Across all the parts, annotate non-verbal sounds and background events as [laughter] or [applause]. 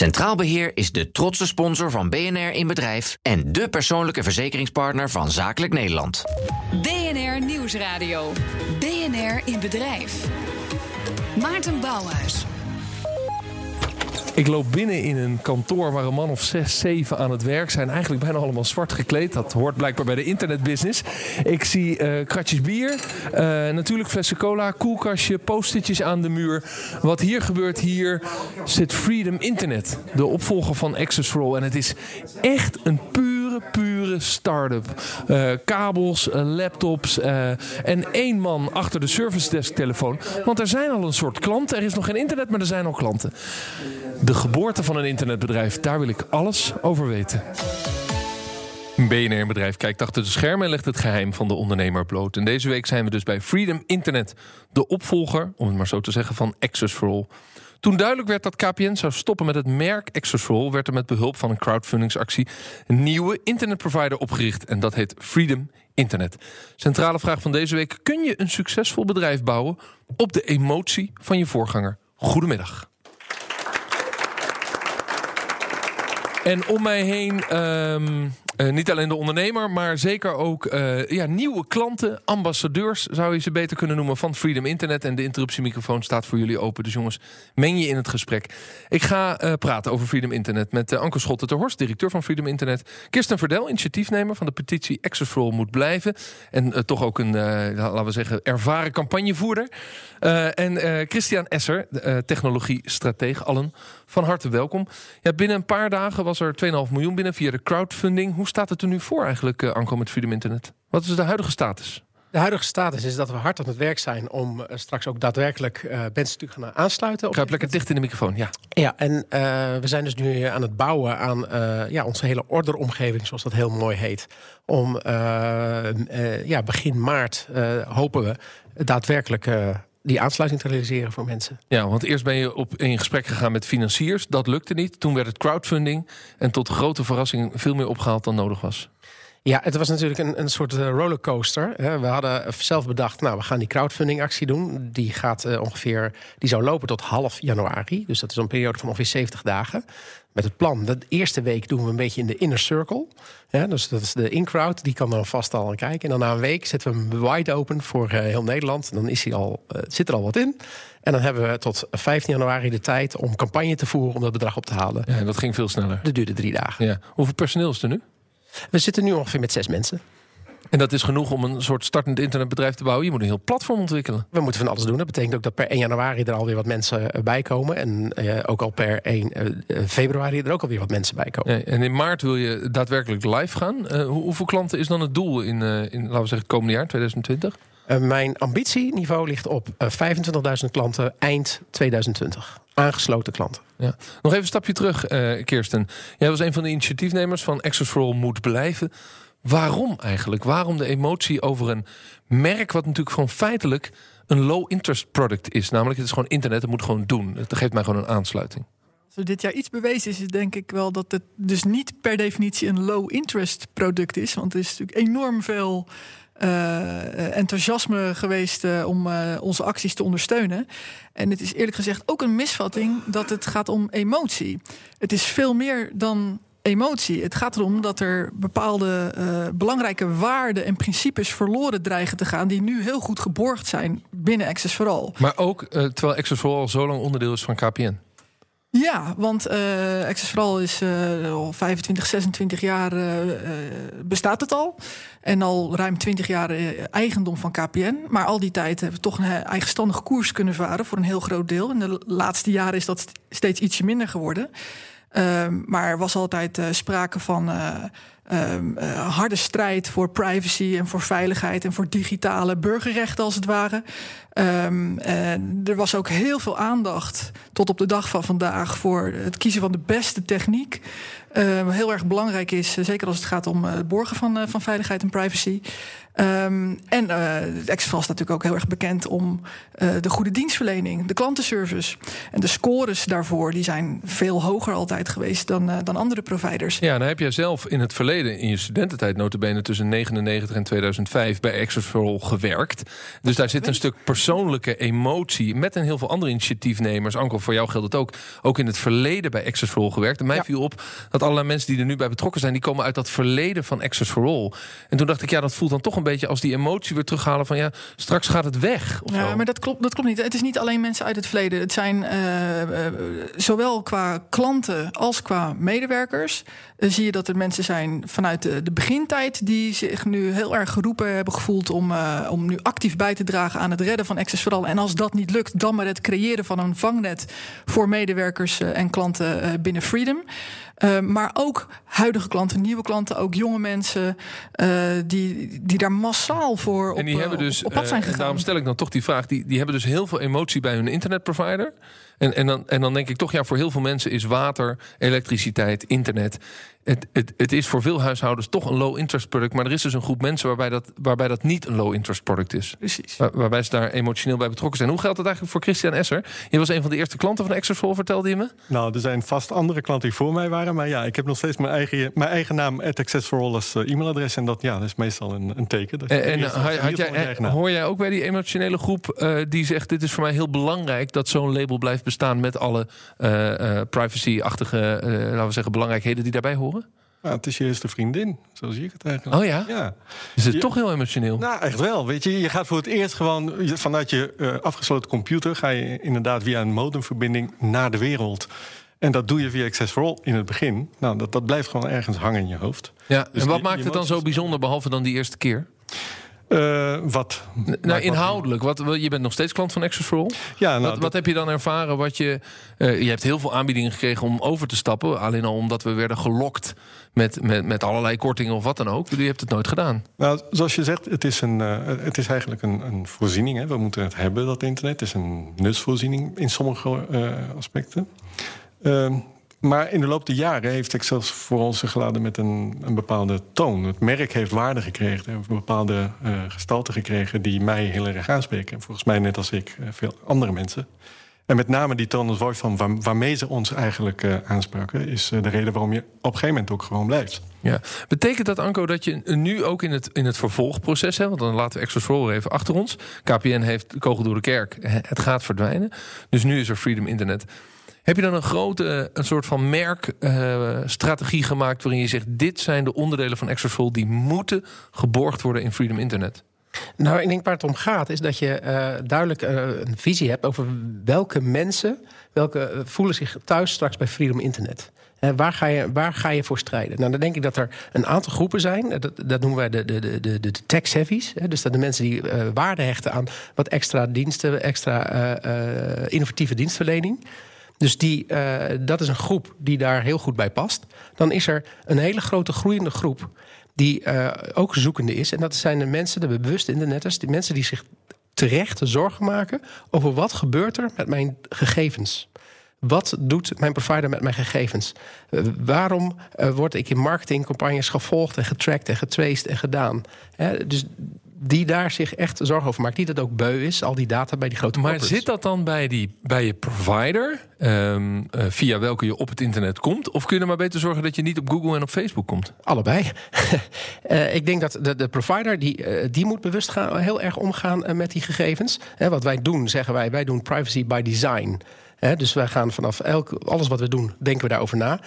Centraal Beheer is de trotse sponsor van BNR in Bedrijf en de persoonlijke verzekeringspartner van Zakelijk Nederland. BNR Nieuwsradio. BNR in Bedrijf. Maarten Bouwhuis. Ik loop binnen in een kantoor waar een man of zes, zeven aan het werk zijn. Eigenlijk bijna allemaal zwart gekleed. Dat hoort blijkbaar bij de internetbusiness. Ik zie uh, kratjes bier, uh, natuurlijk flessen cola, koelkastje, post-itjes aan de muur. Wat hier gebeurt, hier zit Freedom Internet. De opvolger van Access for All. En het is echt een pure, start-up. Uh, kabels, laptops en één man achter de service desk telefoon. Want er zijn al een soort klanten. Er is nog geen internet, maar er zijn al klanten. De geboorte van een internetbedrijf, daar wil ik alles over weten. BNR-bedrijf kijkt achter de schermen en legt het geheim van de ondernemer bloot. En deze week zijn we dus bij Freedom Internet, de opvolger, om het maar zo te zeggen, van Access for All. Toen duidelijk werd dat KPN zou stoppen met het merk All, werd er met behulp van een crowdfundingsactie een nieuwe internetprovider opgericht. En dat heet Freedom Internet. Centrale vraag van deze week: kun je een succesvol bedrijf bouwen op de emotie van je voorganger? Goedemiddag. En om mij heen, um, uh, niet alleen de ondernemer, maar zeker ook uh, ja, nieuwe klanten, ambassadeurs zou je ze beter kunnen noemen van Freedom Internet. En de interruptiemicrofoon staat voor jullie open. Dus jongens, meng je in het gesprek. Ik ga uh, praten over Freedom Internet met Anke Schotten ter Horst, directeur van Freedom Internet. Kirsten Verdel, initiatiefnemer van de petitie Access moet blijven. En toch ook een, laten we zeggen, ervaren campagnevoerder. en Christian Esser, technologie-strateeg. Allen van harte welkom. Ja, binnen een paar dagen was er 2,5 miljoen binnen via de crowdfunding. Hoe staat het er nu voor eigenlijk, uh, Anko, met Freedom Internet? Wat is de huidige status? De huidige status is dat we hard aan het werk zijn om uh, straks ook daadwerkelijk uh, mensen te gaan aansluiten. Kruip lekker dicht in de microfoon, ja. Ja, en uh, we zijn dus nu aan het bouwen aan ja, onze hele orderomgeving, zoals dat heel mooi heet. Om ja, begin maart hopen we daadwerkelijk die aansluiting te realiseren voor mensen. Ja, want eerst ben je op in gesprek gegaan met financiers. Dat lukte niet. Toen werd het crowdfunding. En tot grote verrassing veel meer opgehaald dan nodig was. Ja, het was natuurlijk een, een soort eh, rollercoaster. We hadden zelf bedacht, nou, we gaan die crowdfunding actie doen. Die gaat uh, ongeveer, die zou lopen tot half januari. Dus dat is een periode van ongeveer 70 dagen met het plan. De eerste week doen we een beetje in de inner circle. Ja, dus dat is de in-crowd, die kan dan vast al aan kijken. En dan na een week zetten we hem wide open voor uh, heel Nederland. Dan is hij al, uh, zit er al wat in. En dan hebben we tot 15 januari de tijd om campagne te voeren om dat bedrag op te halen. Ja, dat ging veel sneller. Dat duurde drie dagen. Ja. Hoeveel personeel is er nu? We zitten nu ongeveer met zes mensen. En dat is genoeg om een soort startend internetbedrijf te bouwen. Je moet een heel platform ontwikkelen. We moeten van alles doen. Dat betekent ook dat per 1 januari er alweer wat mensen eh, bij komen. En uh, ook al per 1 uh, februari er ook alweer wat mensen bij komen. Ja, en in maart wil je daadwerkelijk live gaan. Uh, hoeveel klanten is dan het doel in, in laten we zeggen, het komende jaar, 2020? mijn ambitieniveau ligt op 25.000 klanten eind 2020. Aangesloten klanten. Ja. Nog even een stapje terug, Kirsten. Jij was een van de initiatiefnemers van Access for All moet blijven. Waarom eigenlijk? Waarom de emotie over een merk wat natuurlijk gewoon feitelijk een low interest product is? Namelijk, het is gewoon internet, het moet gewoon doen. Het geeft mij gewoon een aansluiting. Als er dit jaar iets bewezen is, is denk ik wel dat het dus niet per definitie een low interest product is. Want er is natuurlijk enorm veel uh, enthousiasme geweest uh, om uh, onze acties te ondersteunen. En het is eerlijk gezegd ook een misvatting dat het gaat om emotie. Het is veel meer dan emotie. Het gaat erom dat er bepaalde belangrijke waarden en principes verloren dreigen te gaan, die nu heel goed geborgd zijn binnen Access for All. Maar ook terwijl Access for All zo lang onderdeel is van KPN. Ja, want uh, is al 25, 26 jaar bestaat het al. En al ruim 20 jaar eigendom van KPN. Maar al die tijd hebben we toch een eigenstandige koers kunnen varen voor een heel groot deel. In de laatste jaren is dat steeds ietsje minder geworden. Um, maar er was altijd sprake van um, uh, harde strijd voor privacy en voor veiligheid en voor digitale burgerrechten als het ware. Um, er was ook heel veel aandacht tot op de dag van vandaag voor het kiezen van de beste techniek. Uh, heel erg belangrijk is, zeker als het gaat om het borgen van, van veiligheid en privacy. Um, en uh, Exfras is natuurlijk ook heel erg bekend om uh, de goede dienstverlening, de klantenservice. En de scores daarvoor die zijn veel hoger altijd geweest dan, uh, dan andere providers. Ja, dan heb jij zelf in het verleden in je studententijd notabene tussen 99 en 2005 bij All gewerkt. Dus daar zit een stuk persoonlijke emotie met een heel veel andere initiatiefnemers. Anko, voor jou geldt het ook. Ook in het verleden bij Access for All gewerkt. En mij Ja. viel op dat allerlei mensen die er nu bij betrokken zijn, die komen uit dat verleden van Access for All. En toen dacht ik, ja, dat voelt dan toch een beetje als die emotie weer terughalen van ja, straks gaat het weg. Ja, zo. maar dat klopt, dat klopt niet. Het is niet alleen mensen uit het verleden. Het zijn eh, eh, zowel qua klanten als qua medewerkers. eh, zie je dat er mensen zijn vanuit de, de begintijd die zich nu heel erg geroepen hebben gevoeld om, om nu actief bij te dragen aan het redden van Access for All. En als dat niet lukt, dan maar het creëren van een vangnet voor medewerkers en klanten binnen Freedom. Eh, maar ook huidige klanten, nieuwe klanten, ook jonge mensen eh, die, die daar massaal voor op, En die eh, hebben dus, op, pad zijn eh, gegaan. daarom stel ik dan toch die vraag. Die, die hebben dus heel veel emotie bij hun internetprovider. En, en, dan, en dan denk ik toch, ja, voor heel veel mensen is water, elektriciteit, internet. Het, het, het is voor veel huishoudens toch een low-interest product. Maar er is dus een groep mensen waarbij dat, waarbij dat niet een low-interest product is. Precies. Waar- waarbij ze daar emotioneel bij betrokken zijn. Hoe geldt dat eigenlijk voor Christian Esser? Je was een van de eerste klanten van Exersol, vertelde je me. Nou, er zijn vast andere klanten die voor mij waren. Maar ja, ik heb nog steeds mijn eigen, mijn eigen naam, Access for All, als eh, e-mailadres. En dat, ja, dat is meestal een, een teken. Dat En, had, jij, naam. hoor jij ook bij die emotionele groep eh, die zegt: Dit is voor mij heel belangrijk dat zo'n label blijft bestaan met alle eh, eh, privacy-achtige, eh, laten we zeggen, belangrijkheden die daarbij horen? Het is je eerste vriendin, zo zie ik het eigenlijk. Oh ja? Ja, Is het toch heel emotioneel? nou echt wel. Weet je, je gaat voor het eerst gewoon vanuit je afgesloten computer... ga je inderdaad via een modemverbinding naar de wereld. En dat doe je via Access for All in het begin. Nou, dat, dat blijft gewoon ergens hangen in je hoofd. ja. Dus en wat die- maakt het dan zo bijzonder, behalve dan die eerste keer? Eh, wat? Nou, wat- inhoudelijk. Wat, je bent nog steeds klant van Access for All. Ja, nou, wat, dat- wat heb je dan ervaren? Wat je, eh, je hebt heel veel aanbiedingen gekregen om over te stappen. Alleen al omdat we werden gelokt met, met, met allerlei kortingen of wat dan ook. Je hebt het nooit gedaan. Nou, zoals je zegt, het is, een, eh, het is eigenlijk een, een voorziening. Hè. We moeten het hebben, dat internet. Het is een nutsvoorziening in sommige aspecten. Maar in de loop der jaren heeft het zelfs voor ons geladen met een, een bepaalde toon. Het merk heeft waarde gekregen, heeft een bepaalde eh, gestalte gekregen die mij heel erg aanspreken. En volgens mij net als ik, eh, veel andere mensen. En met name die tone of voice van waar- waarmee ze ons eigenlijk eh, aanspraken, is de reden waarom je op een gegeven moment ook gewoon blijft. Ja. Betekent dat, Anko, dat je nu ook in het, in het vervolgproces, hè, want dan laten we for All even achter ons. KPN heeft kogel door de kerk. Het gaat verdwijnen. Dus nu is er Freedom Internet. Heb je dan een grote, een soort van merkstrategie gemaakt waarin je zegt: dit zijn de onderdelen van All die moeten geborgd worden in Freedom Internet? Nou, ik denk waar het om gaat is dat je eh, duidelijk eh, een visie hebt over welke mensen welke, eh, voelen zich thuis straks bij Freedom Internet. Hè, waar, ga je, waar ga je voor strijden? Nou, dan denk ik dat er een aantal groepen zijn. Eh, Dat, dat noemen wij de, de, de, de, de tech-heavies. Hè, dus dat de mensen die eh, waarde hechten aan wat extra diensten, extra eh, eh, innovatieve dienstverlening. Dus die, eh, dat is een groep die daar heel goed bij past. Dan is er een hele grote groeiende groep die eh, ook zoekende is. En dat zijn de mensen, de bewuste internetters, die mensen die zich terecht zorgen maken over wat gebeurt er met mijn gegevens. Wat doet mijn provider met mijn gegevens? Eh, waarom word ik in marketingcampagnes gevolgd en getracked en getraced en gedaan? Hè, dus die daar zich echt zorgen over maakt. Die dat ook beu is, al die data bij die grote Maar corporates. zit dat dan bij, die, bij je provider, ehm, eh, via welke je op het internet komt? Of kun je er maar beter zorgen dat je niet op Google en op Facebook komt? Allebei. [laughs] Eh, ik denk dat de, de provider die, eh, die moet bewust gaan, heel erg omgaan met die gegevens. Wat wij doen, zeggen wij, wij doen privacy by design. Dus wij gaan vanaf elk, alles wat we doen, denken we daarover na.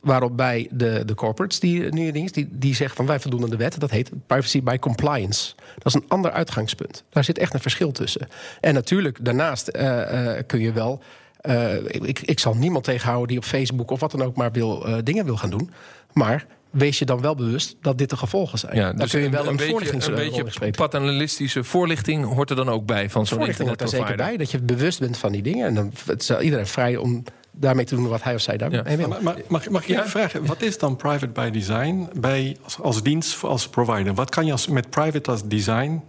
Waarop bij de, de corporates die nu dingen, die, die zeggen van wij voldoen aan de wet. Dat heet privacy by compliance. Dat is een ander uitgangspunt. Daar zit echt een verschil tussen. En natuurlijk, daarnaast eh, eh, kun je wel. eh, ik, ik zal niemand tegenhouden die op Facebook of wat dan ook maar wil, dingen wil gaan doen. Maar wees je dan wel bewust dat dit de gevolgen zijn. Ja, Daar dus kun je wel een, een beetje, een beetje spelen. paternalistische voorlichting hoort er dan ook bij van zo'n Voorlichting hoort daar zeker bij, dat je bewust bent van die dingen. En dan het is iedereen vrij om daarmee te doen wat hij of zij daarmee Ja. wil. Maar, maar mag, mag ik je Ja. vragen, wat is dan private by design bij, als, als dienst, als provider? Wat kan je als, met private als design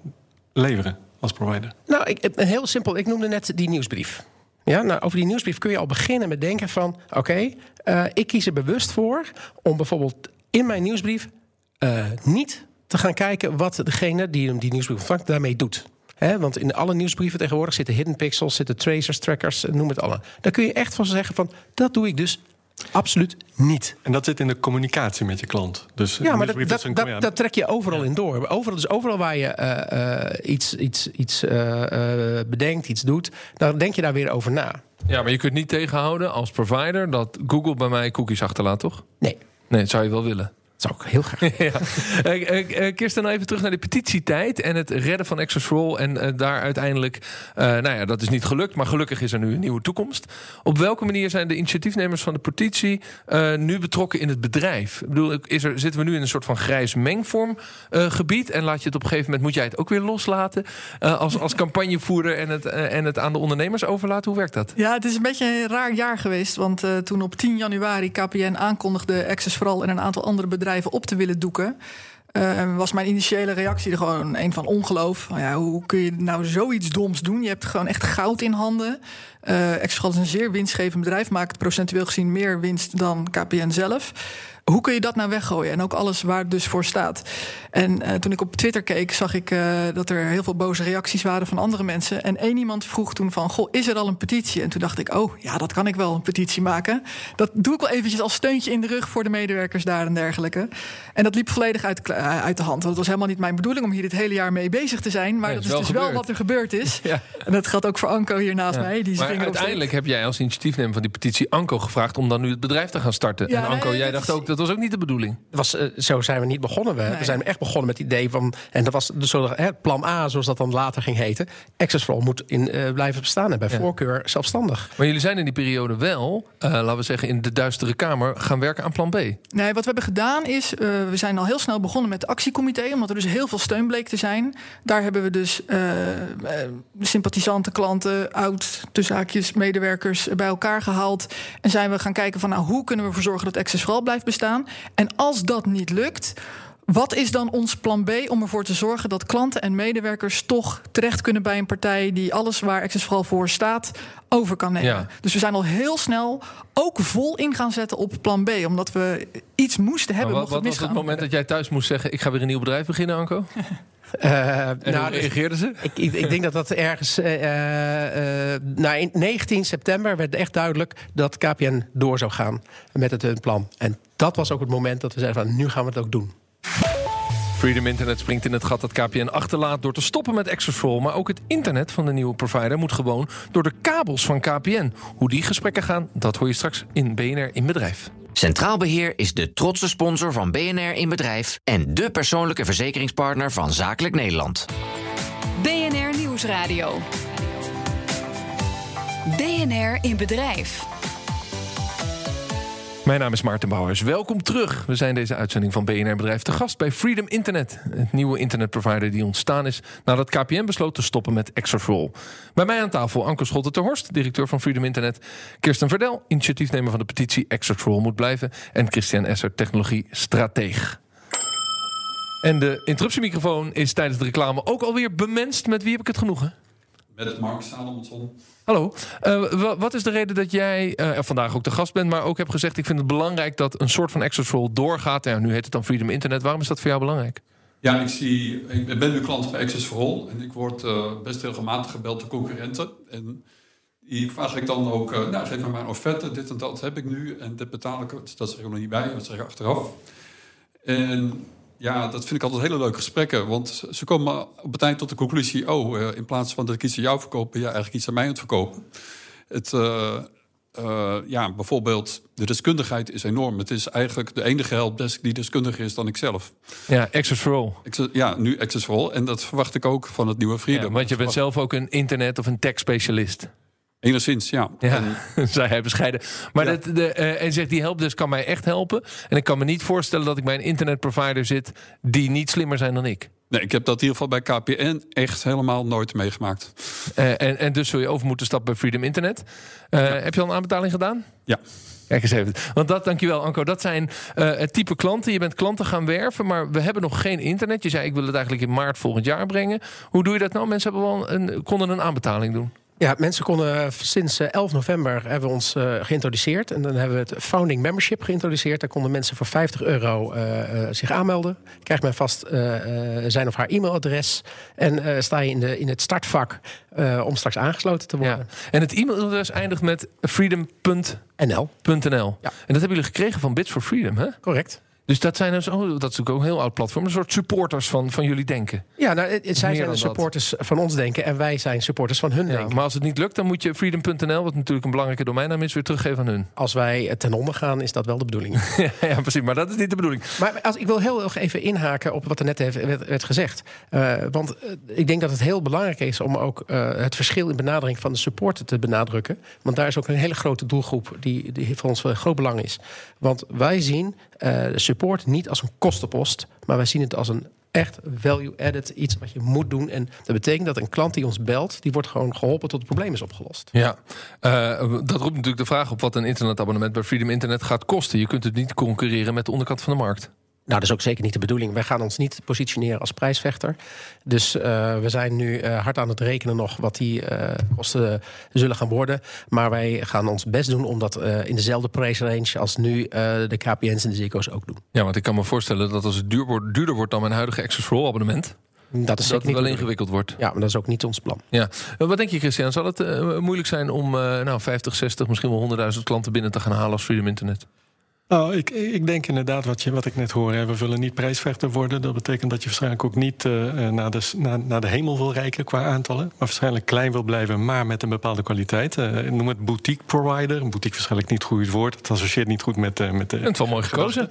leveren als provider? Nou, ik, een heel simpel. Ik noemde net die nieuwsbrief. Ja, nou, over die nieuwsbrief kun je al beginnen met denken van... oké, eh, ik kies er bewust voor om bijvoorbeeld in mijn nieuwsbrief... eh, niet te gaan kijken wat degene die die nieuwsbrief ontvangt daarmee doet. Hè, want in alle nieuwsbrieven tegenwoordig zitten hidden pixels, zitten tracers, trackers, noem het alle. Daar kun je echt van zeggen van, dat doe ik dus Absoluut niet. En dat zit in de communicatie met je klant. Dus Ja, maar dat, dat, dat, ja, dat trek je overal in door. Overal, dus overal waar je eh, eh, iets, iets, iets eh, eh, bedenkt, iets doet, dan denk je daar weer over na. Ja, maar je kunt niet tegenhouden als provider dat Google bij mij cookies achterlaat, toch? Nee, Nee, zou je wel willen. Zou ik heel graag. [laughs] ja. Eh, eh, eh, Kirsten, nou even terug naar de petitietijd en het redden van Access for All. En daar uiteindelijk, eh, nou ja, dat is niet gelukt, maar gelukkig is er nu een nieuwe toekomst. Op welke manier zijn de initiatiefnemers van de petitie eh, nu betrokken in het bedrijf? Ik bedoel, is er, zitten we nu in een soort van grijs mengvorm eh, gebied? En laat je het op een gegeven moment, moet jij het ook weer loslaten eh, als, als campagnevoerder en het, en het aan de ondernemers overlaten? Hoe werkt dat? Ja, het is een beetje een raar jaar geweest. Want eh, toen op 10 januari KPN aankondigde Access vooral en een aantal andere bedrijven op te willen doeken. eh, was mijn initiële reactie er gewoon een van ongeloof. Nou ja, hoe kun je nou zoiets doms doen? Je hebt gewoon echt goud in handen. Eh Access vooral is een zeer winstgevend bedrijf, maakt procentueel gezien meer winst dan KPN zelf. Hoe kun je dat nou weggooien? En ook alles waar het dus voor staat. En eh, toen ik op Twitter keek, zag ik eh, dat er heel veel boze reacties waren van andere mensen. En één iemand vroeg toen van, goh, is er al een petitie? En toen dacht ik, oh, ja, dat kan ik wel, een petitie maken. Dat doe ik wel eventjes als steuntje in de rug voor de medewerkers daar en dergelijke. En dat liep volledig uit, eh, uit de hand. Want het was helemaal niet mijn bedoeling om hier dit hele jaar mee bezig te zijn. Maar Ja, dat is is dus wel wel wat er gebeurd is. [laughs] Ja. En dat geldt ook voor Anko hier naast mij. Die Maar op uiteindelijk heb jij als initiatiefnemer van die petitie Anko gevraagd om dan nu het bedrijf te gaan starten. Ja, en Anko, jij dacht ook, dat was ook niet de bedoeling. Was, eh, zo zijn we niet begonnen. We, zijn echt begonnen met het idee van. En dat was dus zo, hè, plan A, zoals dat dan later ging heten. Access for All moet in, eh, blijven bestaan. En bij Ja. voorkeur zelfstandig. Maar jullie zijn in die periode wel, eh, laten we zeggen, in de duistere kamer gaan werken aan plan B. Nee, wat we hebben gedaan is, eh, we zijn al heel snel begonnen met de actiecomité, omdat er dus heel veel steun bleek te zijn. Daar hebben we dus sympathisanten, klanten, oud, tussen haakjes, medewerkers bij elkaar gehaald. En zijn we gaan kijken van, nou, hoe kunnen we ervoor zorgen dat Access vooral blijft bestaan? En als dat niet lukt. Wat is dan ons plan B om ervoor te zorgen dat klanten en medewerkers toch terecht kunnen bij een partij die alles waar Access vooral voor staat over kan nemen? Ja. Dus we zijn al heel snel ook vol in gaan zetten op plan B, omdat we iets moesten Maar hebben. wat, mocht wat het was het moment dat jij thuis moest zeggen, ik ga weer een nieuw bedrijf beginnen, Anko? [laughs] Eh, En nou, hoe dus- reageerden ze? Ik, ik, ik denk dat dat ergens. eh, eh, eh, nou, in 19 september werd echt duidelijk dat KPN door zou gaan met het hun plan. En dat was ook het moment dat we zeiden: van nu gaan we het ook doen. Freedom Internet springt in het gat dat KPN achterlaat door te stoppen met Access for All. Maar ook het internet van de nieuwe provider moet gewoon door de kabels van KPN. Hoe die gesprekken gaan, dat hoor je straks in BNR in Bedrijf. Centraal Beheer is de trotse sponsor van BNR in Bedrijf en de persoonlijke verzekeringspartner van Zakelijk Nederland. BNR Nieuwsradio. BNR in Bedrijf. Mijn naam is Maarten Bouwers. Welkom terug. We zijn deze uitzending van BNR Bedrijf te gast bij Freedom Internet. Het nieuwe internetprovider die ontstaan is nadat KPN besloot te stoppen met All. Bij mij aan tafel Anke Schotten ter Horst, directeur van Freedom Internet. Kirsten Verdel, initiatiefnemer van de petitie All moet blijven. En Christian Esser, technologie strateeg. En de interruptiemicrofoon is tijdens de reclame ook alweer bemenst. Met wie heb ik het genoegen? Met Mark Salomonson. Hallo. Eh, wa- wat is de reden dat jij eh, vandaag ook de gast bent, maar ook hebt gezegd: ik vind het belangrijk dat een soort van Access for doorgaat. Ja, nu heet het dan Freedom Internet. Waarom is dat voor jou belangrijk? Ja, ik, zie, ik ben nu klant bij Access for All en ik word eh, best regelmatig gebeld door concurrenten. En die vraag ik dan ook, nou geef me maar een offerte, dit en dat heb ik nu en dit betaal ik, dat zeg ik nog niet bij, dat zeg ik achteraf. En ja, dat vind ik altijd hele leuke gesprekken, want ze komen op het eind tot de conclusie, oh, eh, in plaats van dat ik iets aan jou verkoop, ben jij eigenlijk iets aan mij aan het verkopen. Het, eh, eh, ja, bijvoorbeeld, de deskundigheid is enorm. Het is eigenlijk de enige helpdesk die deskundiger is dan ikzelf. Ja, Access for All. Ik ja, nu Access for All. En dat verwacht ik ook van het nieuwe Freedom. Ja, want je bent zelf ook een internet- of een tech-specialist. Enigszins, ja. Ja, En, [laughs] zei hij bescheiden. Maar Ja. dat, de, eh, en zegt die helpdesk kan mij echt helpen. En ik kan me niet voorstellen dat ik bij een internetprovider zit die niet slimmer zijn dan ik. nee, ik heb dat in ieder geval bij KPN echt helemaal nooit meegemaakt. Eh, en, en dus zul je over moeten stappen bij Freedom Internet. Eh, Heb je al een aanbetaling gedaan? Ja. Kijk eens even. Want dat, dankjewel Anko, dat zijn het type klanten. Je bent klanten gaan werven, maar we hebben nog geen internet. Je zei, ik wil het eigenlijk in maart volgend jaar brengen. Hoe doe je dat nou? Mensen hebben wel een, konden een aanbetaling doen. Ja, mensen konden sinds eh, 11 november hebben we ons eh, geïntroduceerd. En dan hebben we het Founding Membership geïntroduceerd. Daar konden mensen voor 50 euro eh, eh, zich aanmelden. Krijgt men vast eh, eh, zijn of haar e-mailadres. En eh, sta je in, de, in het startvak eh, om straks aangesloten te worden. Ja. En het e-mailadres eindigt met freedom.nl. NL. Ja. En dat hebben jullie gekregen van Bits for Freedom, hè? Correct. Dus dat zijn dus, oh, dat is natuurlijk ook een heel oud platform. Een soort supporters van, van jullie denken. Ja, nou, het- het- zij zijn de dat. supporters van ons denken. En wij zijn supporters van hun Ja, denken. maar als het niet lukt, dan moet je freedom.nl, wat natuurlijk een belangrijke domeinnaam is, weer teruggeven aan hun. Als wij ten onder gaan, is dat wel de bedoeling. [laughs] ja, precies. Maar dat is niet de bedoeling. Maar als, ik wil heel erg even inhaken op wat er net heeft- werd, werd gezegd. Eh, want eh, ik denk dat het heel belangrijk is om ook eh, het verschil in benadering van de supporter te benadrukken. Want daar is ook een hele grote doelgroep die, die voor ons van groot belang is. Want wij zien de support niet als een kostenpost, maar wij zien het als een echt value-added iets wat je moet doen. En dat betekent dat een klant die ons belt, die wordt gewoon geholpen tot het probleem is opgelost. Ja, Eh, dat roept natuurlijk de vraag op wat een internetabonnement bij Freedom Internet gaat kosten. Je kunt het niet concurreren met de onderkant van de markt. Nou, dat is ook zeker niet de bedoeling. Wij gaan ons niet positioneren als prijsvechter. Dus eh, we zijn nu eh, hard aan het rekenen nog wat die eh, kosten zullen gaan worden. Maar wij gaan ons best doen om dat in dezelfde prijsrange als nu de KPN's en de Ziggo's ook doen. Ja, want ik kan me voorstellen dat als het duur wordt, duurder wordt dan mijn huidige Access for All abonnement, Dat is dat het wel ingewikkeld wordt. Ja, maar dat is ook niet ons plan. Ja. Wat denk je, Christian? Zal het moeilijk zijn om nou, 50, 60, misschien wel 100.000 klanten binnen te gaan halen als Freedom Internet? Nou, ik, ik denk inderdaad wat, je, wat ik net hoor. Hè, we willen niet prijsvechter worden. Dat betekent dat je waarschijnlijk ook niet eh, eh, naar, de, naar, naar de hemel wil reiken qua aantallen. Maar waarschijnlijk klein wil blijven, maar met een bepaalde kwaliteit. Eh, noem het boutique provider. Een boutique is waarschijnlijk niet goed het woord. Het associeert niet goed met, eh, met de. Het is wel mooi gekozen.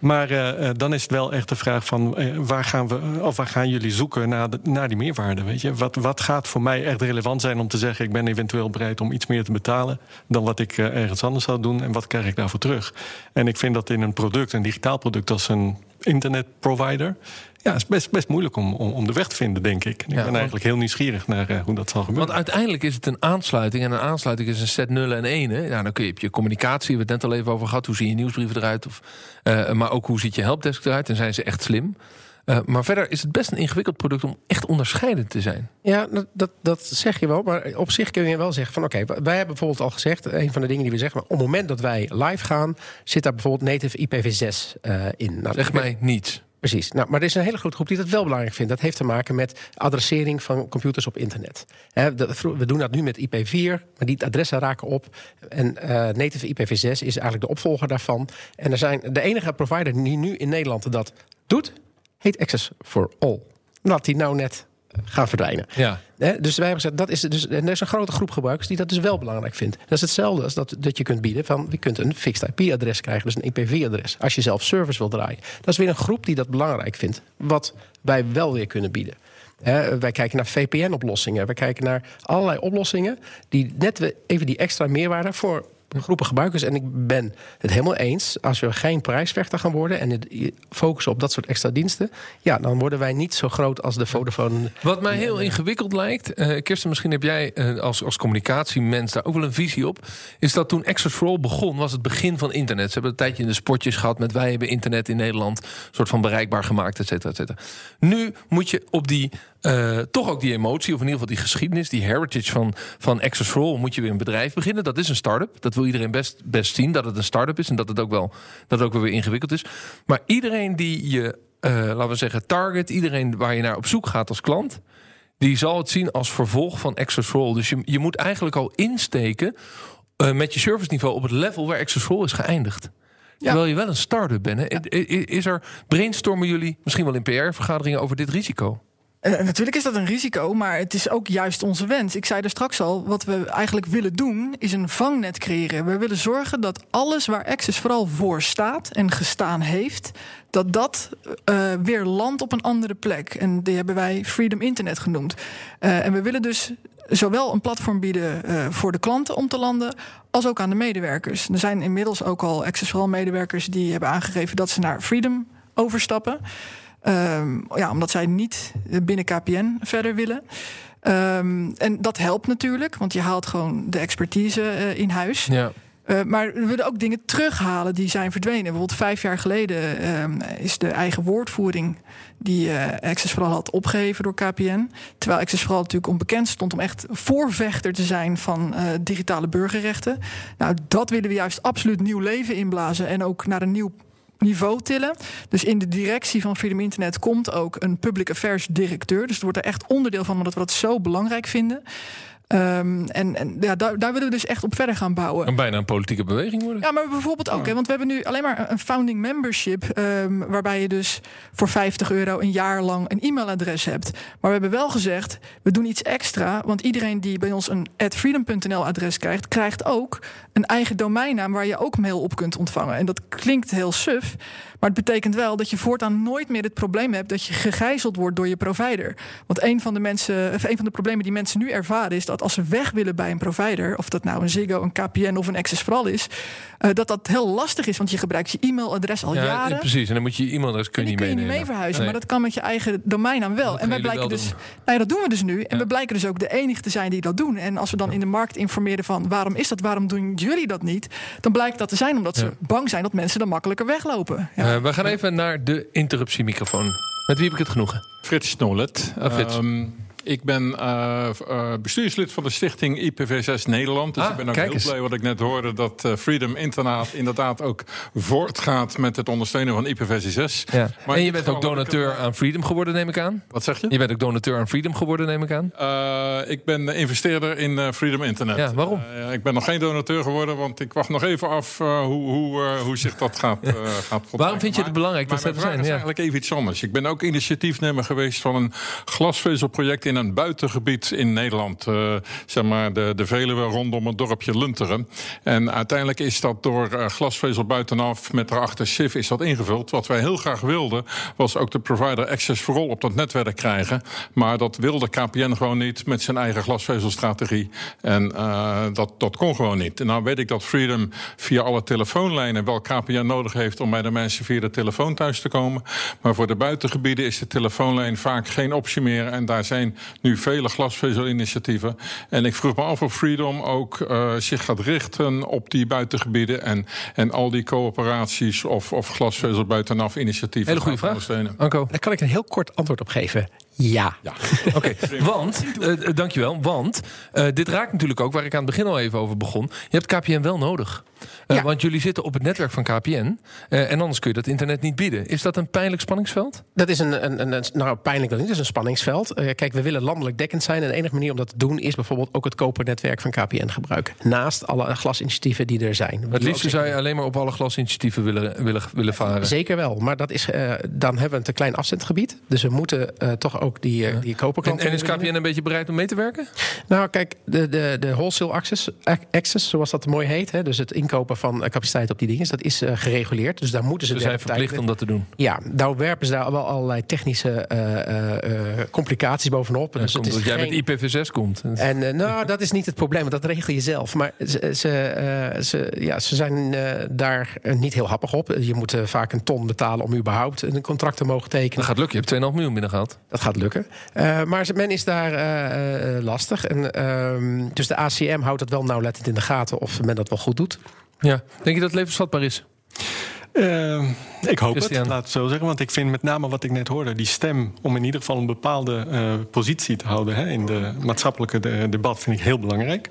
Maar eh, eh, dan is het wel echt de vraag van eh, waar gaan we of waar gaan jullie zoeken naar, de, naar die meerwaarde? Weet je? Wat, wat gaat voor mij echt relevant zijn om te zeggen, ik ben eventueel bereid om iets meer te betalen dan wat ik ergens anders zou doen en wat krijg ik daarvoor terug? En ik vind dat in een product, een digitaal product als een internetprovider, ja, is best, best moeilijk om, om, om de weg te vinden, denk ik. En ik ben want- eigenlijk heel nieuwsgierig naar eh, hoe dat zal gebeuren. Want uiteindelijk is het een aansluiting. En een aansluiting is een set nullen en enen. Ja, dan kun je op je communicatie, we hebben het net al even over gehad. Hoe zien je nieuwsbrieven eruit? Of, eh, maar ook hoe ziet je helpdesk eruit? En zijn ze echt slim? Eh, maar verder is het best een ingewikkeld product om echt onderscheidend te zijn. Ja, dat, dat, dat zeg je wel. Maar op zich kun je wel zeggen van... oké, wij hebben bijvoorbeeld al gezegd... een van de dingen die we zeggen... op het moment dat wij live gaan... zit daar bijvoorbeeld native IPv6 eh, in. Nou, Zeg mij niets. Precies. Nou, maar er is een hele grote groep die dat wel belangrijk vindt. Dat heeft te maken met adressering van computers op internet. We doen dat nu met IP4, maar die adressen raken op. En eh, native IPv6 is eigenlijk de opvolger daarvan. En er zijn, de enige provider die nu in Nederland dat doet, heet Access for All. Laat die nou net gaan verdwijnen. Ja. Dus wij hebben gezegd, dat is dus, en er is een grote groep gebruikers die dat dus wel belangrijk vindt. Dat is hetzelfde als dat, dat je kunt bieden van, je kunt een fixed IP-adres krijgen, dus een IPv-adres. Als je zelf service wil draaien. Dat is weer een groep die dat belangrijk vindt, wat wij wel weer kunnen bieden. Wij kijken naar VPN-oplossingen. We kijken naar allerlei oplossingen die net even die extra meerwaarde voor groepen gebruikers. En ik ben het helemaal eens. Als we geen prijsvechter gaan worden en het focussen op dat soort extra diensten, ja, dan worden wij niet zo groot als de Vodafone. Wat mij heel ingewikkeld lijkt, eh Kirsten, misschien heb jij eh, als, als communicatiemens daar ook wel een visie op. Is dat toen Access for All begon, was het begin van internet. Ze hebben een tijdje in de spotjes gehad met wij hebben internet in Nederland, soort van bereikbaar gemaakt, et cetera, et cetera. Nu moet je op die, eh, toch ook die emotie, of in ieder geval die geschiedenis, die heritage van, van Access for All, moet je weer een bedrijf beginnen. Dat is een start-up. Dat wil iedereen best, best zien, dat het een start-up is en dat het ook wel, dat het ook wel weer ingewikkeld is. Maar iedereen die je, eh, laten we zeggen, target, iedereen waar je naar op zoek gaat als klant, die zal het zien als vervolg van Access for All. Dus je, je moet eigenlijk al insteken eh, met je service niveau op het level waar Access for All is geëindigd. Terwijl je wel een start-up bent. Hè? Is er, brainstormen jullie misschien wel in PR-vergaderingen over dit risico? En natuurlijk is dat een risico, maar het is ook juist onze wens. Ik zei er straks al, wat we eigenlijk willen doen, is een vangnet creëren. We willen zorgen dat alles waar Access vooral voor staat en gestaan heeft, dat dat eh, weer landt op een andere plek. En die hebben wij Freedom Internet genoemd. Eh, en we willen dus zowel een platform bieden eh, voor de klanten om te landen, als ook aan de medewerkers. Er zijn inmiddels ook al Access vooral medewerkers die hebben aangegeven dat ze naar Freedom overstappen. Ehm, ja, omdat zij niet binnen KPN verder willen. Ehm, en dat helpt natuurlijk, want je haalt gewoon de expertise eh, in huis. Ja. Eh, maar we willen ook dingen terughalen die zijn verdwenen. Bijvoorbeeld vijf jaar geleden ehm, is de eigen woordvoering die eh Access vooral had opgegeven door KPN. Terwijl Access vooral natuurlijk onbekend stond om echt voorvechter te zijn van digitale burgerrechten. Nou, dat willen we juist absoluut nieuw leven inblazen en ook naar een nieuw niveau tillen. Dus in de directie van Freedom Internet komt ook een public affairs directeur. Dus het wordt er echt onderdeel van, omdat we dat zo belangrijk vinden. Ehm, en en ja, daar, daar willen we dus echt op verder gaan bouwen. Kan bijna een politieke beweging worden. Ja, maar bijvoorbeeld ook, hè, want we hebben nu alleen maar een founding membership, ehm, waarbij je dus voor 50 euro een jaar lang een e-mailadres hebt. Maar we hebben wel gezegd, we doen iets extra, want iedereen die bij ons een freedom.nl adres krijgt, krijgt ook een eigen domeinnaam waar je ook mail op kunt ontvangen. En dat klinkt heel suf, maar het betekent wel dat je voortaan nooit meer het probleem hebt dat je gegijzeld wordt door je provider. Want een van de, mensen, of een van de problemen die mensen nu ervaren is dat als ze weg willen bij een provider, of dat nou een Ziggo, een KPN of een Access vooral is, eh, dat dat heel lastig is, want je gebruikt je e-mailadres al Ja, jaren. precies. En dan moet je je e-mailadres kun je niet kun je niet mee verhuizen, Nee. maar dat kan met je eigen domeinnaam wel. Dat En wij blijken wel dus, doen. nou ja, dat doen we dus nu. En Ja. we blijken dus ook de enige te zijn die dat doen. En als we dan in de markt informeren van waarom is dat, waarom doen jullie dat niet, dan blijkt dat te zijn omdat ze bang zijn dat mensen dan makkelijker weglopen. Ja. Eh, we gaan even naar de interruptiemicrofoon. Met wie heb ik het genoegen? Frits Snolet. Ah, Frits. Ehm, ik ben eh, eh, bestuurslid van de stichting IPv6 Nederland. Dus Ah, ik ben ook heel eens. blij wat ik net hoorde... dat eh, Freedom Internaat inderdaad ook voortgaat met het ondersteunen van IPv6. Ja. Maar en je bent ook donateur aan Freedom geworden, neem ik aan. Wat zeg je? Je bent ook donateur aan Freedom geworden, neem ik aan. Ik ben investeerder in Freedom Internet. Ja, waarom? Ik ben nog geen donateur geworden, want ik wacht nog even af hoe, hoe, hoe zich dat gaat, [laughs] eh gaat. Waarom vind je het belangrijk maar dat er zijn? is Ja. eigenlijk even iets anders. Ik ben ook initiatiefnemer geweest van een glasvezelproject in een buitengebied in Nederland. Eh, zeg maar de, de Veluwe rondom het dorpje Lunteren. En uiteindelijk is dat door eh, glasvezel buitenaf met daarachter SIF is dat ingevuld. Wat wij heel graag wilden was ook de provider access for all op dat netwerk krijgen. Maar dat wilde KPN gewoon niet met zijn eigen glasvezelstrategie. En eh, dat, dat kon gewoon niet. En nou weet ik dat Freedom via alle telefoonlijnen wel KPN nodig heeft om bij de mensen via de telefoon thuis te komen. Maar voor de buitengebieden is de telefoonlijn vaak geen optie meer. En daar zijn nu vele glasvezelinitiatieven. En ik vroeg me af of Freedom ook eh, zich gaat richten op die buitengebieden. En, en al die coöperaties of, of glasvezel buitenaf initiatieven. Hele goede vraag. ondersteunen. Anko. Daar kan ik een heel kort antwoord op geven. Ja. Oké, [laughs] want, eh, eh, dankjewel, want eh, dit raakt natuurlijk ook waar ik aan het begin al even over begon. Je hebt KPN wel nodig. Eh, Ja. Want jullie zitten op het netwerk van KPN eh, en anders kun je dat internet niet bieden. Is dat een pijnlijk spanningsveld? Dat is een, een, een, een- nou pijnlijk dat niet, dat is een spanningsveld. Eh, kijk, we willen landelijk dekkend zijn. En de enige manier om dat te doen is bijvoorbeeld ook het kopernetwerk van KPN gebruiken. Naast alle glasinitiatieven die er zijn. Het liefst zou je alleen maar op alle glasinitiatieven willen, willen, willen varen. Zeker wel, maar dat is, eh, dan hebben we een te klein afzetgebied. Dus we moeten eh, toch ook die, eh, die En, koperklanten... en is. KPN een beetje bereid om mee te werken? Nou, kijk, de, de, de wholesale access, access, zoals dat mooi heet... Hè, dus het inkopen van eh, capaciteit op die dingen... dat is eh, gereguleerd, dus daar moeten ze... Ze de zijn verplicht om dat te doen. Ja, nou werpen ze daar wel allerlei technische complicaties bovenop. Dus Dus het is omdat jij met IPv6 komt. [laughs] En nou, [laughs] dat is niet het probleem, want dat regel je zelf. Maar ze, ze, ze, ja, ze zijn daar niet heel happig op. Je moet vaak een ton betalen om überhaupt een contract te mogen tekenen. Dat gaat lukken. Je hebt 2,5 miljoen binnengehaald. Dat gaat lukken. Eh, maar men is daar eh, eh, lastig. En, ehm, dus de ACM houdt het wel nauwlettend in de gaten of men dat wel goed doet. Ja. Denk je dat het levensvatbaar is? Eh, ik hoop Christian. het, laat het zo zeggen. Want ik vind met name wat ik net hoorde, die stem om in ieder geval een bepaalde eh, positie te houden hè, in de maatschappelijke de- debat, vind ik heel belangrijk.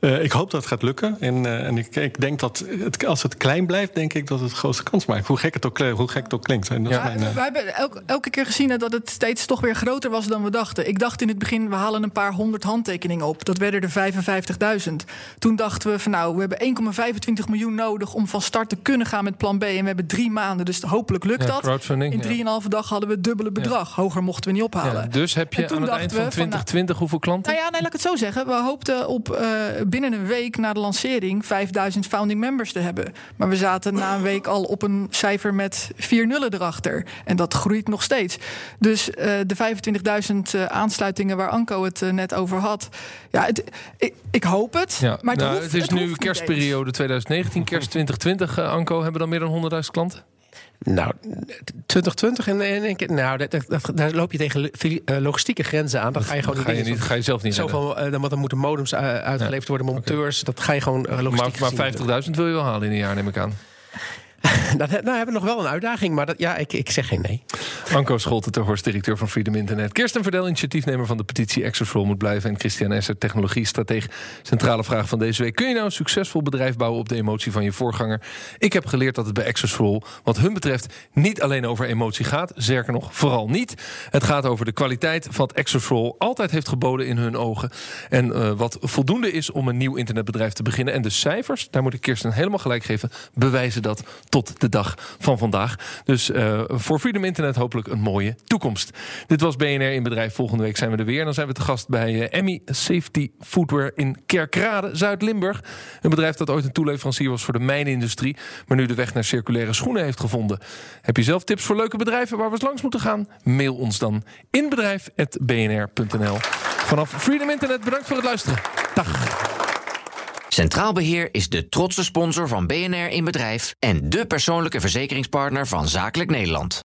Eh, ik hoop dat het gaat lukken. En, eh, en ik, ik denk dat het, als het klein blijft, denk ik dat het de grootste kans maakt. Hoe gek het ook, hoe gek het ook klinkt. En dat Ja. mijn, eh, We hebben elke, elke keer gezien dat het steeds toch weer groter was dan we dachten. Ik dacht in het begin, we halen een paar honderd handtekeningen op. Dat werden er 55.000. Toen dachten we van nou, we hebben 1,25 miljoen nodig om van start te kunnen gaan met plan B. En we hebben drie maanden, dus hopelijk lukt Ja, dat. In. 3,5 dag hadden we het dubbele bedrag. Hoger mochten we niet ophalen. Ja, dus heb je aan het eind van we van, 2020 hoeveel klanten? Nou ja, nee, laat ik het zo zeggen. We hoopten op eh, binnen een week na de lancering 5000 founding members te hebben. Maar we zaten na een week al op een cijfer met vier nullen erachter. En dat groeit nog steeds. Dus eh, de 25.000 eh, aansluitingen waar Anko het net over had. Ja, het, ik, ik hoop het. Maar het, nou, hoeft- het is nu kerstperiode 2019, kerst 2020. eh, Anko, hebben dan meer dan 100.000 klanten? Nou, 2020 en in één keer. Nou, dat, dat, dat- daar loop je tegen eh, logistieke grenzen aan. Dat ga je gewoon ga je, dingen niet, ga je zelf niet. Zoveel, eh, dan, want dan moeten modems eh, uitgeleverd worden, monteurs. Dat ga je gewoon logistiek Maar, maar 50.000 wil je wel halen in een jaar, neem ik aan. [laughs] Dat, nou, hebben we nog wel een uitdaging, maar dat, ja, ik, ik zeg geen nee. Anko Scholte ter Horst, directeur van Freedom Internet. Kirsten Verdel, initiatiefnemer van de petitie Exosol moet blijven. En Christian Esser, technologie-stratege. Centrale vraag van deze week. Kun je nou een succesvol bedrijf bouwen op de emotie van je voorganger? Ik heb geleerd dat het bij Exosol, wat hun betreft, niet alleen over emotie gaat. Zeker nog, vooral niet. Het gaat over de kwaliteit van wat Exosol altijd heeft geboden in hun ogen. En eh, wat voldoende is om een nieuw internetbedrijf te beginnen. En de cijfers, daar moet ik Kirsten helemaal gelijk geven, bewijzen dat tot de dag van vandaag. Dus eh, voor Freedom Internet hopelijk een mooie toekomst. Dit was BNR in Bedrijf. Volgende week zijn we er weer. Dan zijn we te gast bij eh, Emmy Safety Footwear in Kerkrade, Zuid-Limburg. Een bedrijf dat ooit een toeleverancier was voor de mijnindustrie. Maar nu de weg naar circulaire schoenen heeft gevonden. Heb je zelf tips voor leuke bedrijven waar we eens langs moeten gaan? Mail ons dan inbedrijf.bnr.nl. Vanaf Freedom Internet bedankt voor het luisteren. Dag. Centraal Beheer is de trotse sponsor van BNR in Bedrijf en de persoonlijke verzekeringspartner van Zakelijk Nederland.